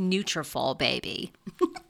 "Nutrafol, baby."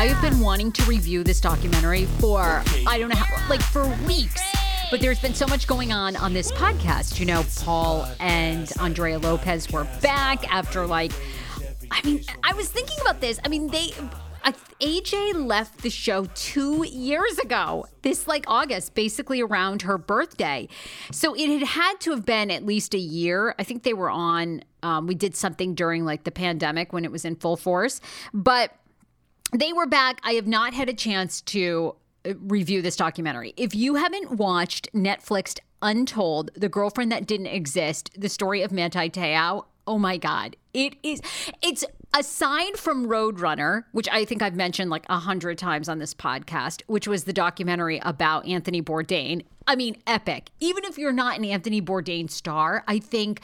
Right, I've been wanting to review this documentary for I don't know how, like for weeks. But there's been so much going on on this podcast. You know, Paul and Andrea Lopez were back after like I mean, I was thinking about this. I mean, they AJ left the show two years ago, this like August, basically around her birthday. So it had had to have been at least a year. I think they were on, um, we did something during like the pandemic when it was in full force. But they were back. I have not had a chance to uh, review this documentary. If you haven't watched Netflix Untold, The Girlfriend That Didn't Exist, the story of Manti Te'o, oh my God. It is, it's aside from Roadrunner, which I think I've mentioned like a hundred times on this podcast, which was the documentary about Anthony Bourdain. I mean, epic. Even if you're not an Anthony Bourdain star, I think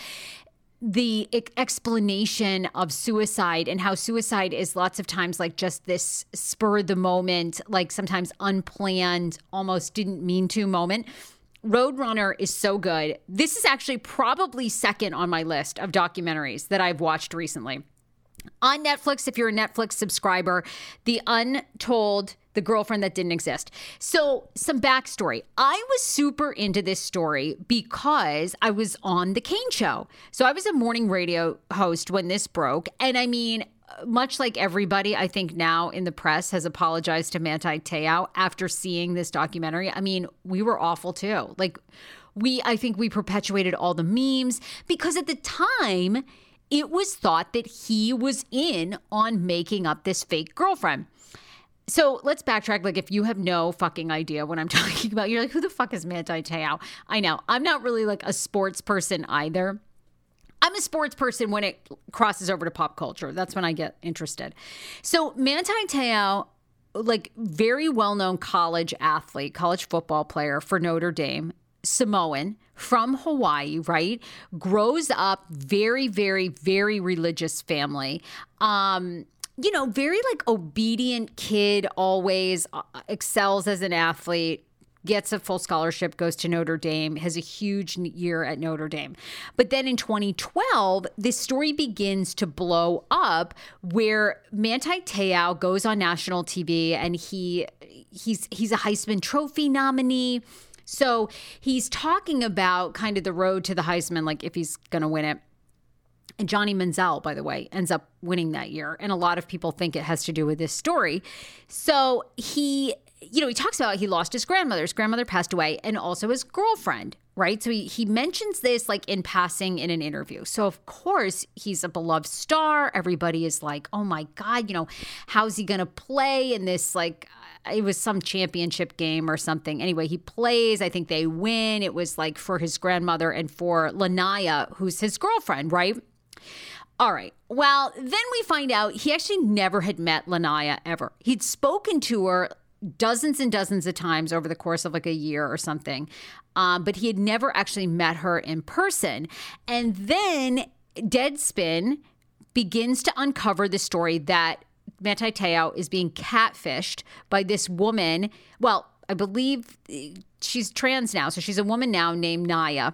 the explanation of suicide and how suicide is lots of times like just this spur the moment, like sometimes unplanned, almost didn't mean to moment. Roadrunner is so good. This is actually probably second on my list of documentaries that I've watched recently. On Netflix, if you're a Netflix subscriber, The Untold the girlfriend that didn't exist. So, some backstory. I was super into this story because I was on The Kane Show. So, I was a morning radio host when this broke. And I mean, much like everybody, I think now in the press has apologized to Manti Te'o after seeing this documentary. I mean, we were awful too. Like, we, I think we perpetuated all the memes because at the time, it was thought that he was in on making up this fake girlfriend. So let's backtrack. Like, if you have no fucking idea what I'm talking about, you're like, who the fuck is Manti Te'o? I know. I'm not really like a sports person either. I'm a sports person when it crosses over to pop culture. That's when I get interested. So Manti Te'o, like very well-known college athlete, college football player for Notre Dame, Samoan from Hawaii, right? Grows up very, very, very religious family. Um, you know, very like obedient kid, always uh, excels as an athlete, gets a full scholarship, goes to Notre Dame, has a huge year at Notre Dame. But then in 2012, this story begins to blow up where Manti Te'o goes on national TV and he he's he's a Heisman Trophy nominee. So he's talking about kind of the road to the Heisman, like if he's going to win it. And Johnny Manziel, by the way, ends up winning that year. And a lot of people think it has to do with this story. So he, you know, he talks about he lost his grandmother. His grandmother passed away and also his girlfriend, right? So he, he mentions this like in passing in an interview. So, of course, he's a beloved star. Everybody is like, oh my God, you know, how's he going to play in this like uh, it was some championship game or something. Anyway, he plays. I think they win. It was like for his grandmother and for Lanaya, who's his girlfriend, right? All right. Well, then we find out he actually never had met Lanaya ever. He'd spoken to her dozens and dozens of times over the course of like a year or something, um, but he had never actually met her in person. And then Deadspin begins to uncover the story that Manti Te'o is being catfished by this woman. Well, I believe she's trans now, so she's a woman now named Naya.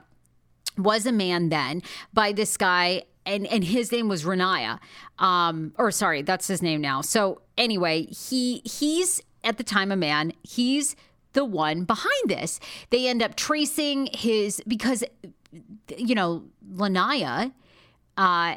Was a man then by this guy and and his name was Renaya. Um, or sorry, that's his name now. So anyway, he he's at the time a man. He's the one behind this. They end up tracing his because you know Lanaya. Uh,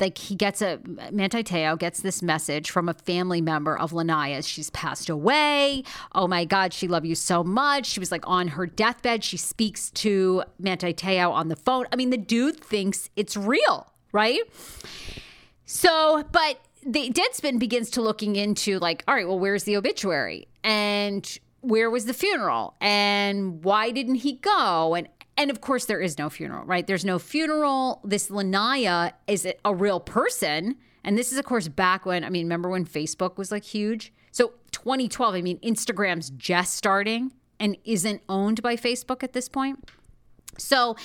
like he gets a Manti Te'o gets this message from a family member of Lanaya's. She's passed away. Oh my God, she loved you so much. She was like on her deathbed. She speaks to Manti Te'o on the phone. I mean, the dude thinks it's real, right? So, but the Deadspin begins to looking into like, all right, well, where's the obituary? And where was the funeral? And why didn't he go? And and of course, there is no funeral, right? There's no funeral. This Lanaya is a real person. And this is, of course, back when, I mean, remember when Facebook was like huge? So 2012, I mean, Instagram's just starting and isn't owned by Facebook at this point. So,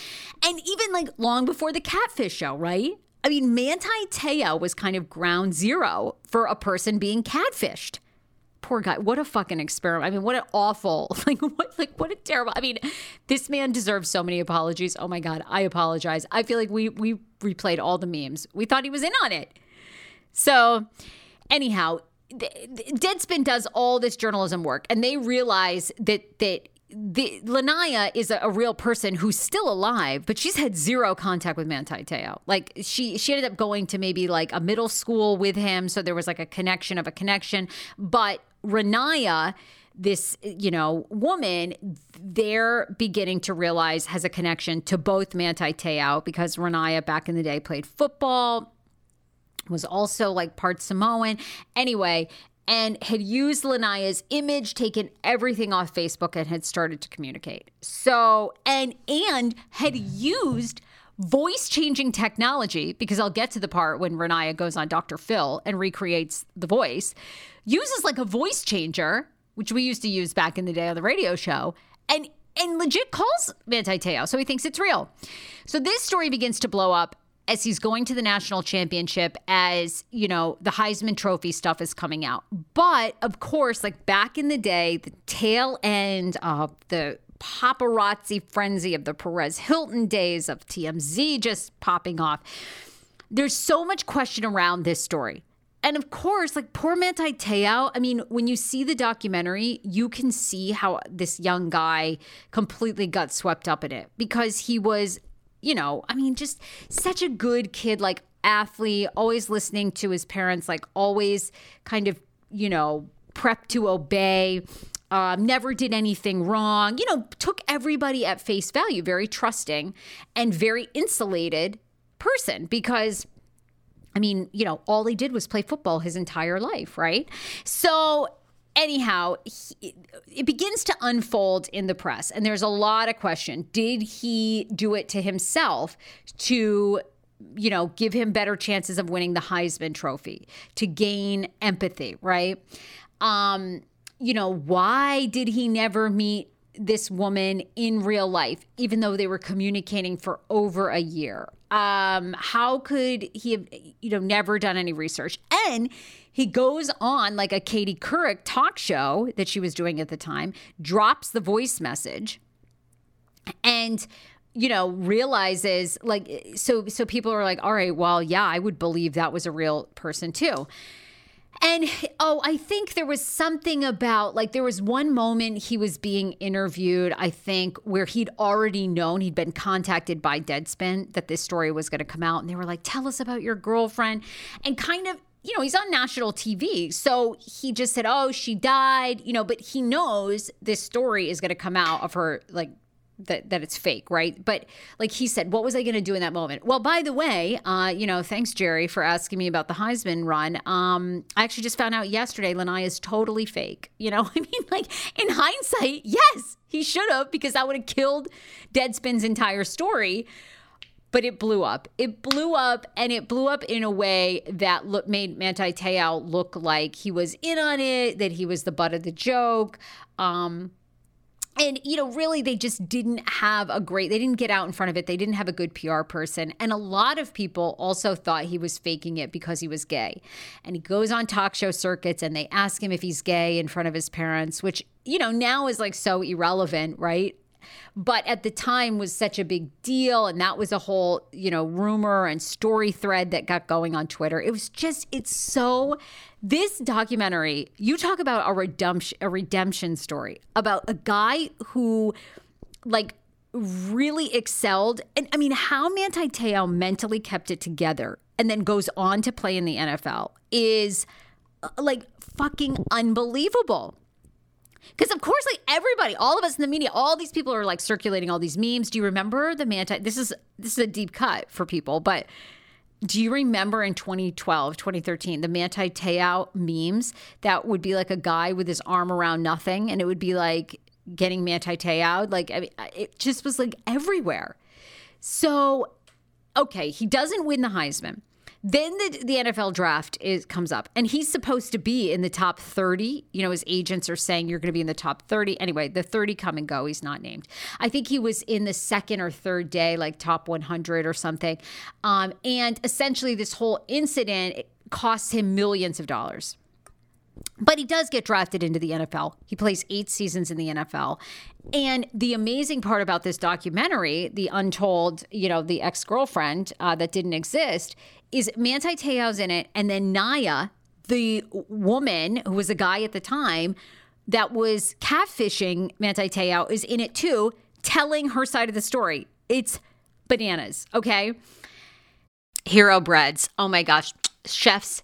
and even like long before the catfish show, right? I mean, Manti Te'o was kind of ground zero for a person being catfished poor guy. What a fucking experiment. I mean, what an awful, like, what, like, what a terrible. I mean, this man deserves so many apologies. Oh my God, I apologize. I feel like we we replayed all the memes. We thought he was in on it. So, anyhow, Deadspin does all this journalism work, and they realize that that the Lanaya is a, a, real person who's still alive, but she's had zero contact with Manti Te'o. Like she she ended up going to maybe like a middle school with him, so there was like a connection of a connection. But Renaya, this, you know, woman, they're beginning to realize has a connection to both Manti Te'o because Renaya back in the day played football, was also like part Samoan. Anyway, and had used Lanaya's image, taken everything off Facebook, and had started to communicate. So, and and had used voice changing technology because I'll get to the part when Renaya goes on Dr. Phil and recreates the voice, uses like a voice changer, which we used to use back in the day on the radio show, and and legit calls Manti Te'o. So he thinks it's real. So this story begins to blow up as he's going to the national championship as you know the heisman trophy stuff is coming out but of course like back in the day the tail end of the paparazzi frenzy of the Perez Hilton days of TMZ just popping off. There's so much question around this story. And of course, like poor Manti Te'o, I mean, when you see the documentary, you can see how this young guy completely got swept up in it because he was, you know, I mean, just such a good kid, like athlete, always listening to his parents, like always kind of, you know, prep to obey um, never did anything wrong, you know, took everybody at face value, very trusting and very insulated person because I mean, you know, all he did was play football his entire life, right? So anyhow, he, it begins to unfold in the press, and there's a lot of question. Did he do it to himself to, you know, give him better chances of winning the Heisman Trophy, to gain empathy, right? Um, you know, why did he never meet this woman in real life, even though they were communicating for over a year? Um, how could he have, you know, never done any research? And he goes on like a Katie Couric talk show that she was doing at the time, drops the voice message, and you know realizes like so so people are like all right well yeah i would believe that was a real person too and oh, I think there was something about like there was one moment he was being interviewed, I think, where he'd already known he'd been contacted by Deadspin that this story was going to come out. And they were like, tell us about your girlfriend. And kind of, you know, he's on national TV. So he just said, oh, she died, you know, but he knows this story is going to come out of her like that that it's fake, right? But like he said, what was I going to do in that moment? Well, by the way, uh, you know, thanks Jerry for asking me about the Heisman run. Um, I actually just found out yesterday Lanai is totally fake. You know, I mean, like in hindsight, yes, he should have because that would have killed Deadspin's entire story. But it blew up. It blew up, and it blew up in a way that look, made Manti Te'o look like he was in on it, that he was the butt of the joke. Um, and you know really they just didn't have a great they didn't get out in front of it. They didn't have a good pr person. And a lot of people also thought he was faking it because he was gay. And he goes on talk show circuits and they ask him if he's gay in front of his parents which you know now is like so irrelevant right but at the time was such a big deal and that was a whole you know rumor and story thread that got going on twitter. It was just it's so this documentary you talk about a redemption a redemption story about a guy who like really excelled and i mean how manti Te'o mentally kept it together and then goes on to play in the nfl is uh, like fucking unbelievable because of course, like everybody, all of us in the media, all these people are like circulating all these memes. Do you remember the Manti? This is this is a deep cut for people, but do you remember in 2012, 2013, the Manti Te'o memes that would be like a guy with his arm around nothing, and it would be like getting Manti Te'o? Like I mean, it just was like everywhere. So, okay, he doesn't win the Heisman. Then the, the NFL draft is comes up, and he's supposed to be in the top 30. You know, his agents are saying you're going to be in the top 30. Anyway, the 30 come and go. He's not named. I think he was in the second or third day, like top 100 or something. Um, and essentially, this whole incident costs him millions of dollars. But he does get drafted into the NFL. He plays eight seasons in the NFL. And the amazing part about this documentary, the untold, you know, the ex girlfriend uh, that didn't exist, is Manti Te'o's in it, and then Naya, the woman who was a guy at the time that was catfishing Manti Te'o, is in it too, telling her side of the story. It's bananas. Okay. Hero breads. Oh my gosh. Chef's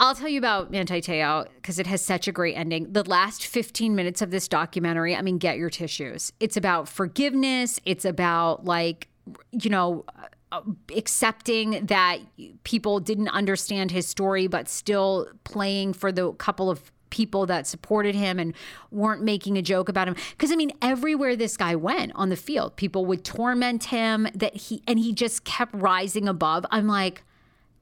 I'll tell you about Manti Te'o because it has such a great ending. The last 15 minutes of this documentary, I mean, get your tissues. It's about forgiveness. It's about like, you know, uh, accepting that people didn't understand his story, but still playing for the couple of people that supported him and weren't making a joke about him. Because I mean, everywhere this guy went on the field, people would torment him that he and he just kept rising above. I'm like,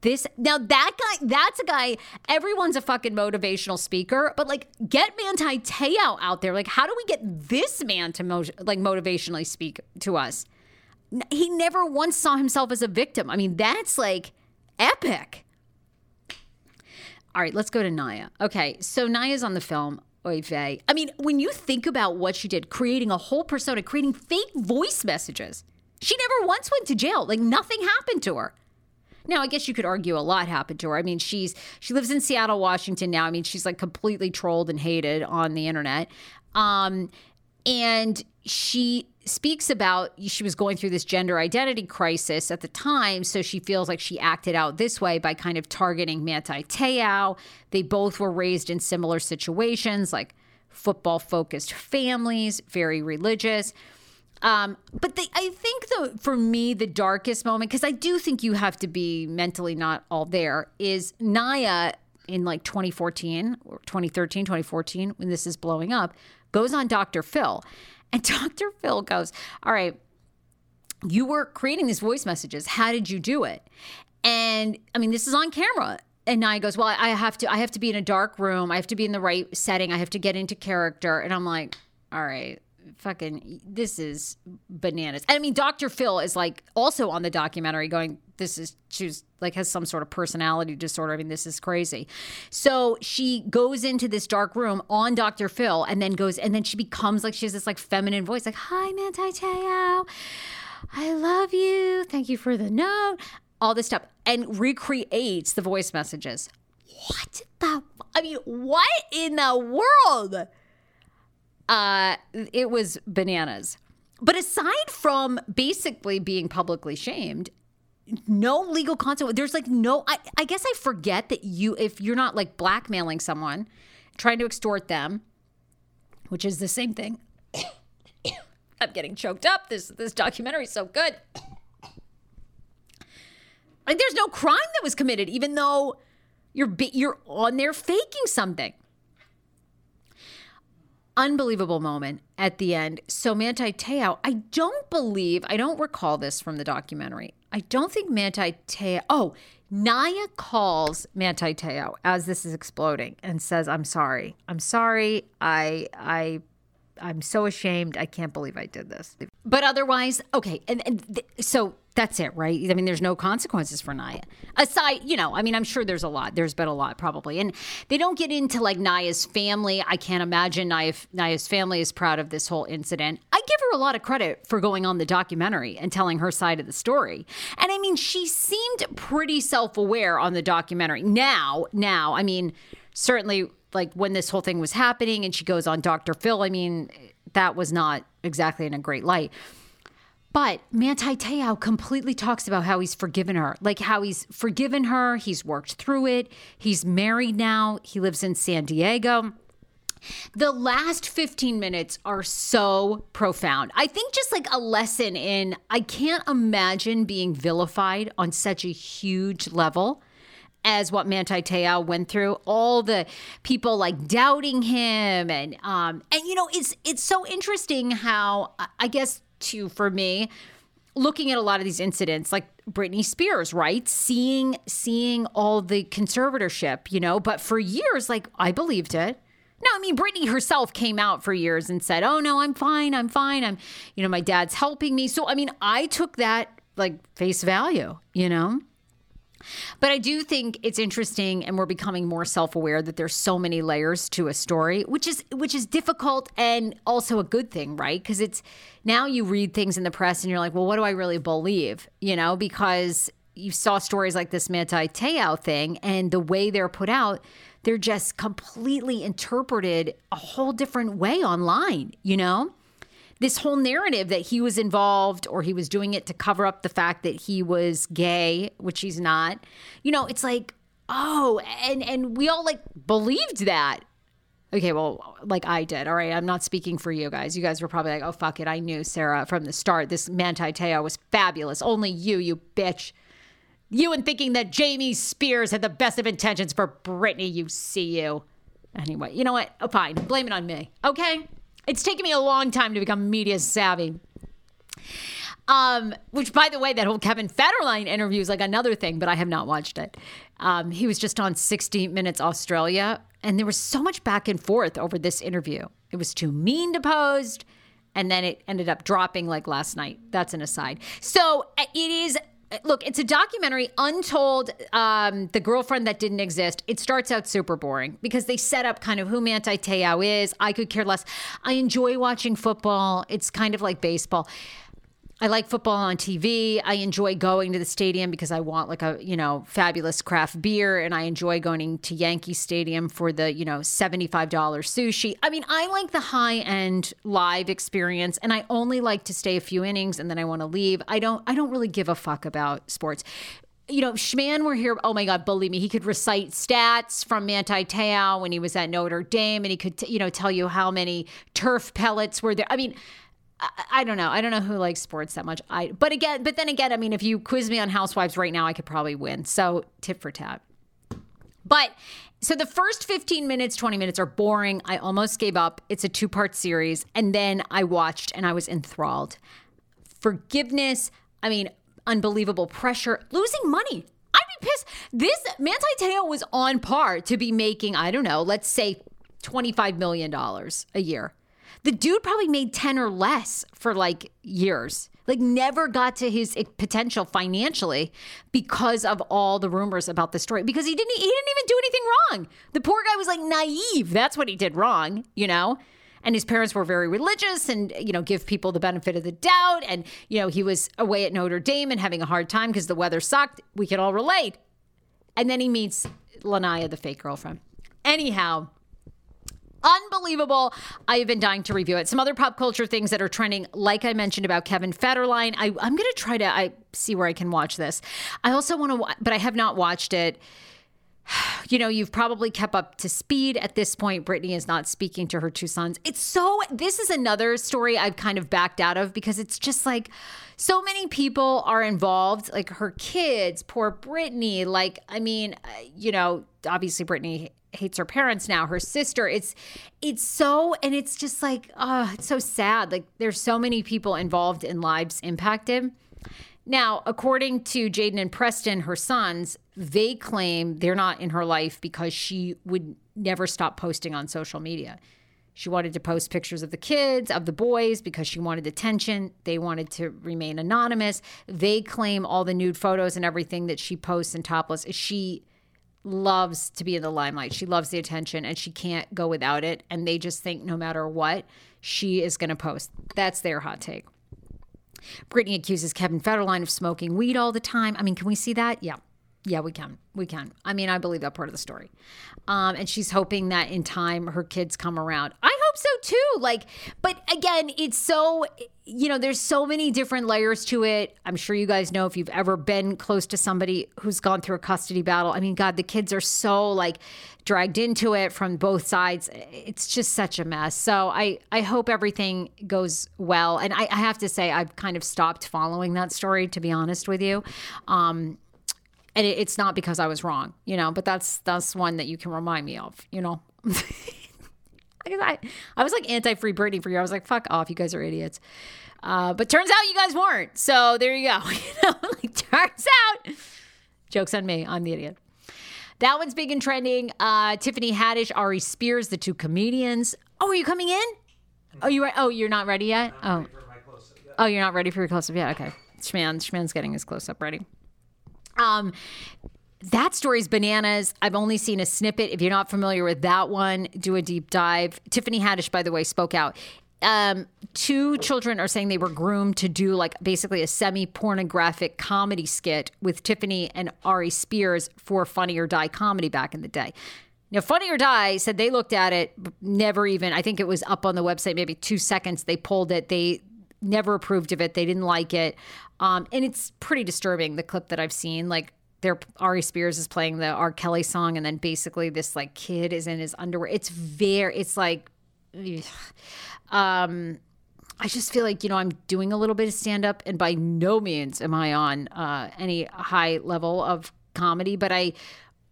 this now that guy, that's a guy. Everyone's a fucking motivational speaker, but like, get Manti Te'o out there. Like, how do we get this man to mo- like motivationally speak to us? He never once saw himself as a victim. I mean, that's like epic. All right, let's go to Naya. Okay, so Naya's on the film. Oy vey. I mean, when you think about what she did, creating a whole persona, creating fake voice messages, she never once went to jail. Like nothing happened to her. Now, I guess you could argue a lot happened to her. I mean, she's she lives in Seattle, Washington now. I mean, she's like completely trolled and hated on the internet. Um, and she speaks about she was going through this gender identity crisis at the time, so she feels like she acted out this way by kind of targeting Manti Te'o. They both were raised in similar situations, like football focused families, very religious. Um, but the, I think the for me the darkest moment because I do think you have to be mentally not all there is Naya in like 2014 or 2013 2014 when this is blowing up goes on Dr. Phil. And Dr. Phil goes all right you were creating these voice messages. How did you do it? And I mean this is on camera. And Naya goes well I have to I have to be in a dark room. I have to be in the right setting. I have to get into character. And I'm like all right fucking this is bananas. I mean, Dr. Phil is like also on the documentary going, this is she's like has some sort of personality disorder. I mean, this is crazy. So she goes into this dark room on Dr. Phil and then goes and then she becomes like she has this like feminine voice, like, hi Manti Te'o. I love you. Thank you for the note. All this stuff. And recreates the voice messages. What the I mean, what in the world? Uh, it was bananas. But aside from basically being publicly shamed, no legal consequence. There's like no. I, I guess I forget that you, if you're not like blackmailing someone, trying to extort them, which is the same thing. I'm getting choked up. This this documentary is so good. Like there's no crime that was committed, even though you're you're on there faking something unbelievable moment at the end. So Manti Te'o, I don't believe, I don't recall this from the documentary. I don't think Manti Te'o, oh, Nia calls Manti Te'o as this is exploding and says, I'm sorry. I'm sorry. I, I, I'm so ashamed. I can't believe I did this. But otherwise, okay. And, and th- so that's it, right? I mean, there's no consequences for Nia. Aside, you know, I mean, I'm sure there's a lot. There's been a lot probably. And they don't get into like Nia's family. I can't imagine Nia, Nia's family is proud of this whole incident. I give her a lot of credit for going on the documentary and telling her side of the story. And I mean, she seemed pretty self aware on the documentary. Now, now, I mean, certainly like when this whole thing was happening and she goes on Dr. Phil, I mean, that was not exactly in a great light. But Manti Te'o completely talks about how he's forgiven her, like how he's forgiven her. He's worked through it. He's married now. He lives in San Diego. The last 15 minutes are so profound. I think just like a lesson in I can't imagine being vilified on such a huge level as what Manti Te'o went through. All the people like doubting him, and um, and you know, it's it's so interesting how I guess to for me looking at a lot of these incidents like Britney Spears, right? Seeing seeing all the conservatorship, you know, but for years like I believed it. No, I mean Britney herself came out for years and said, "Oh no, I'm fine. I'm fine. I'm you know, my dad's helping me." So I mean, I took that like face value, you know? But I do think it's interesting and we're becoming more self-aware that there's so many layers to a story, which is which is difficult and also a good thing, right? Because it's now you read things in the press and you're like, well, what do I really believe? You know, because you saw stories like this Manti Te'o thing and the way they're put out, they're just completely interpreted a whole different way online, you know? This whole narrative that he was involved or he was doing it to cover up the fact that he was gay, which he's not. You know, it's like, oh, and and we all like believed that. Okay, well, like I did. All right, I'm not speaking for you guys. You guys were probably like, oh fuck it, I knew Sarah from the start. This Manti Te'o was fabulous. Only you, you bitch. You and thinking that Jamie Spears had the best of intentions for Britney, you see you. Anyway, you know what? Oh, fine. Blame it on me. Okay? It's taken me a long time to become media savvy. Um, which, by the way, that whole Kevin Federline interview is like another thing, but I have not watched it. Um, he was just on 60 Minutes Australia, and there was so much back and forth over this interview. It was too mean to post, and then it ended up dropping like last night. That's an aside. So uh, it is look, it's a documentary, Untold, um, the girlfriend that didn't exist. It starts out super boring because they set up kind of who Manti Te'o is. I could care less. I enjoy watching football. It's kind of like baseball. I like football on TV. I enjoy going to the stadium because I want like a, you know, fabulous craft beer and I enjoy going to Yankee Stadium for the, you know, $75 sushi. I mean, I like the high-end live experience and I only like to stay a few innings and then I want to leave. I don't I don't really give a fuck about sports you know, Schman were here. Oh my God, believe me, he could recite stats from Manti Te'o when he was at Notre Dame, and he could, you know, tell you how many turf pellets were there. I mean, I, don't know. I don't know who likes sports that much. I, but again, but then again, I mean, if you quiz me on Housewives right now, I could probably win. So tit for tat. But so the first 15 minutes, 20 minutes are boring. I almost gave up. It's a two part series. And then I watched and I was enthralled. Forgiveness. I mean, unbelievable pressure, losing money. I'd be pissed. This Manti Te'o was on par to be making, I don't know, let's say $25 million a year. The dude probably made 10 or less for like years. Like never got to his eh, potential financially because of all the rumors about the story. Because he didn't he didn't even do anything wrong. The poor guy was like naive. That's what he did wrong, you know? and his parents were very religious and you know give people the benefit of the doubt and you know he was away at Notre Dame and having a hard time because the weather sucked we could all relate and then he meets Lanaya the fake girlfriend anyhow unbelievable. I have been dying to review it. Some other pop culture things that are trending, like I mentioned about Kevin Federline. I, am going to try to I see where I can watch this. I also want to, but I have not watched it you know, you've probably kept up to speed at this point. Britney is not speaking to her two sons. It's so, this is another story I've kind of backed out of because it's just like so many people are involved, like her kids, poor Britney. Like, I mean, uh, you know, obviously Britney hates her parents now, her sister. It's, it's so, and it's just like, oh, it's so sad. Like, there's so many people involved in lives impacted. Now, according to Jayden and Preston, her sons, they claim they're not in her life because she would never stop posting on social media. She wanted to post pictures of the kids, of the boys, because she wanted attention. They wanted to remain anonymous. They claim all the nude photos and everything that she posts and topless. She loves to be in the limelight. She loves the attention and she can't go without it. And they just think no matter what, she is going to post. That's their hot take. Britney accuses Kevin Federline of smoking weed all the time. I mean, can we see that? Yeah. Yeah, we can. We can. I mean, I believe that part of the story. Um, and she's hoping that in time her kids come around. I hope so too. Like, but again, it's so, you know, there's so many different layers to it. I'm sure you guys know if you've ever been close to somebody who's gone through a custody battle. I mean, God, the kids are so like dragged into it from both sides. It's just such a mess. So I, I hope everything goes well. And I, I have to say, I've kind of stopped following that story, to be honest with you. Um, and it, it's not because I was wrong, you know, but that's that's one that you can remind me of, you know. I, I was like anti free Britney for you. I was like, fuck off, you guys are idiots. Uh, but turns out you guys weren't. So there you go. you know, like turns out. Joke's on me. I'm the idiot. That one's big and trending. Uh, Tiffany Haddish, Aries Spears, the two comedians. Oh, are you coming in? Oh, you right? Oh, you're not ready yet. Oh, oh, you're not ready for your close up yet. Okay, Schman, Schman's getting his close up ready. Um, that story's bananas. I've only seen a snippet. If you're not familiar with that one, do a deep dive. Tiffany Haddish, by the way, spoke out. Um, two children are saying they were groomed to do like basically a semi pornographic comedy skit with Tiffany and Aries Spears for Funny or Die comedy back in the day. Now, Funny or Die said they looked at it, never even, I think it was up on the website, maybe two seconds. They pulled it. They never approved of it. They didn't like it. Um, and it's pretty disturbing, the clip that I've seen. Like, there, Aries Spears is playing the R. Kelly song, and then basically this like kid is in his underwear. It's very, it's like, um, I just feel like you know I'm doing a little bit of stand up, and by no means am I on uh, any high level of comedy, but I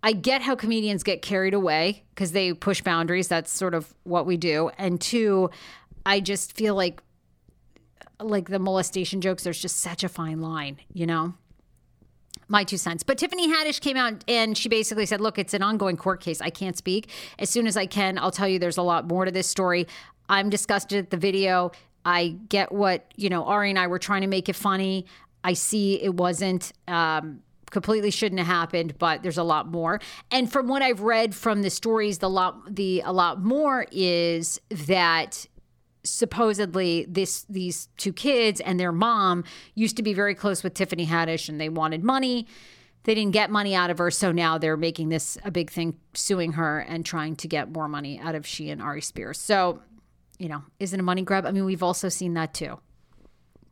I get how comedians get carried away because they push boundaries. That's sort of what we do. And two, I just feel like like the molestation jokes, there's just such a fine line, you know? My two cents. But Tiffany Haddish came out and she basically said, Look, it's an ongoing court case. I can't speak. As soon as I can, I'll tell you there's a lot more to this story. I'm disgusted at the video. I get what, you know, Ari and I were trying to make it funny. I see it wasn't. Um, completely shouldn't have happened but there's a lot more and from what i've read from the stories the lot the a lot more is that supposedly this these two kids and their mom used to be very close with Tiffany Haddish and they wanted money. They didn't get money out of her, so now they're making this a big thing, suing her and trying to get more money out of she and Aries Spears. So, you know, is it a money grab? I mean, we've also seen that too.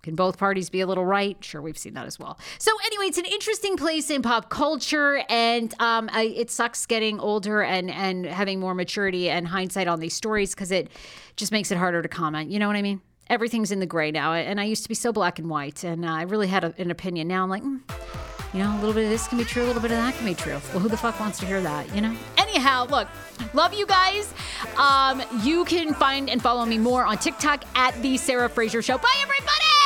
Can both parties be a little right? Sure, we've seen that as well. So, anyway, it's an interesting place in pop culture, and um, I, it sucks getting older and and having more maturity and hindsight on these stories because it just makes it harder to comment. You know what I mean? Everything's in the gray now, and I used to be so black and white, and uh, I really had a, an opinion. Now I'm like. Mm, you know, a little bit of this can be true, a little bit of that can be true. Well, who the fuck wants to hear that, you know? Anyhow, look, love you guys. Um, you can find and follow me more on TikTok at The Sarah Fraser Show. Bye, everybody!